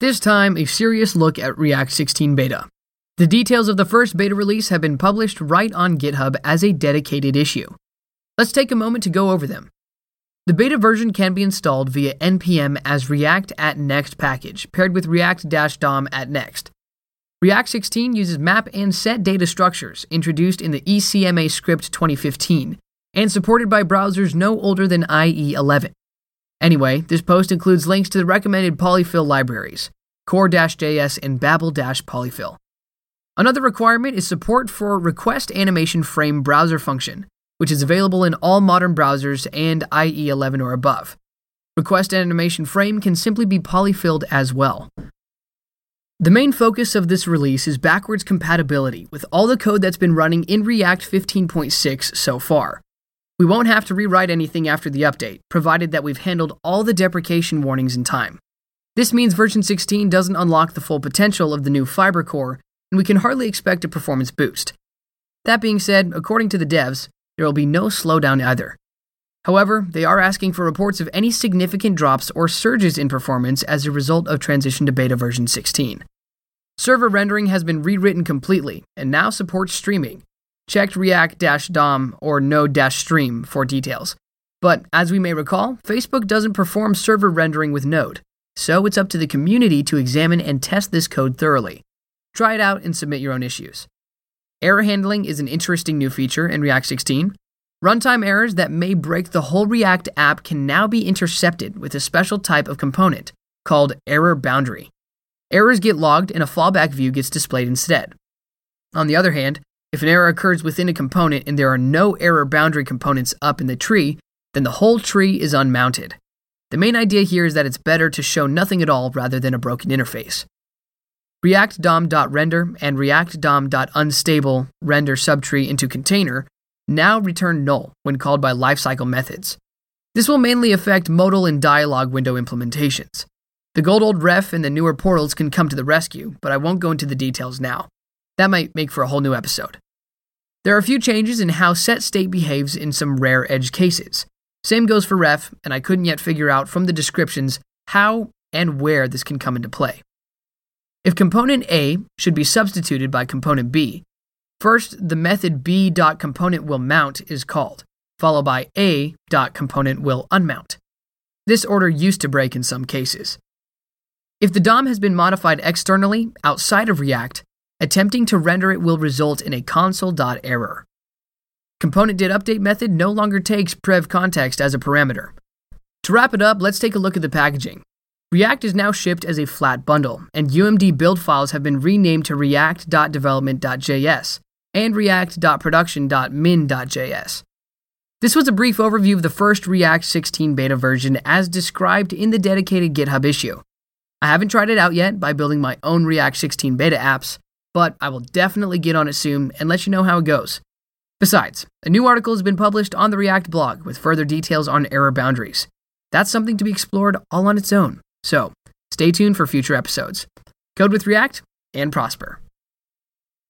This time, a serious look at React 16 beta. The details of the first beta release have been published right on GitHub as a dedicated issue. Let's take a moment to go over them. The beta version can be installed via npm as React at Next package, paired with React DOM at Next. React 16 uses map and set data structures introduced in the ECMA script 2015 and supported by browsers no older than IE 11. Anyway, this post includes links to the recommended polyfill libraries, core-js and babel-polyfill. Another requirement is support for request animation frame browser function, which is available in all modern browsers and IE 11 or above. Request animation frame can simply be polyfilled as well. The main focus of this release is backwards compatibility with all the code that's been running in React 15.6 so far. We won't have to rewrite anything after the update, provided that we've handled all the deprecation warnings in time. This means version 16 doesn't unlock the full potential of the new Fiber core, and we can hardly expect a performance boost. That being said, according to the devs, there will be no slowdown either. However, they are asking for reports of any significant drops or surges in performance as a result of transition to beta version 16. Server rendering has been rewritten completely and now supports streaming, Check React DOM or Node Stream for details. But as we may recall, Facebook doesn't perform server rendering with Node, so it's up to the community to examine and test this code thoroughly. Try it out and submit your own issues. Error handling is an interesting new feature in React 16. Runtime errors that may break the whole React app can now be intercepted with a special type of component called error boundary. Errors get logged and a fallback view gets displayed instead. On the other hand, if an error occurs within a component and there are no error boundary components up in the tree, then the whole tree is unmounted. The main idea here is that it's better to show nothing at all rather than a broken interface. React DOM.render and React DOM.unstable render subtree into container now return null when called by lifecycle methods. This will mainly affect modal and dialog window implementations. The gold old ref and the newer portals can come to the rescue, but I won't go into the details now. That might make for a whole new episode. There are a few changes in how set state behaves in some rare edge cases. Same goes for ref, and I couldn't yet figure out from the descriptions how and where this can come into play. If component A should be substituted by component B, first the method b.component will mount is called, followed by a.component will unmount. This order used to break in some cases. If the DOM has been modified externally outside of React, Attempting to render it will result in a console.error. Component did update method no longer takes prev context as a parameter. To wrap it up, let's take a look at the packaging. React is now shipped as a flat bundle, and UMD build files have been renamed to react.development.js and react.production.min.js. This was a brief overview of the first React 16 beta version as described in the dedicated GitHub issue. I haven't tried it out yet by building my own React 16 beta apps, but I will definitely get on it soon and let you know how it goes. Besides, a new article has been published on the React blog with further details on error boundaries. That's something to be explored all on its own, so stay tuned for future episodes. Code with React and prosper.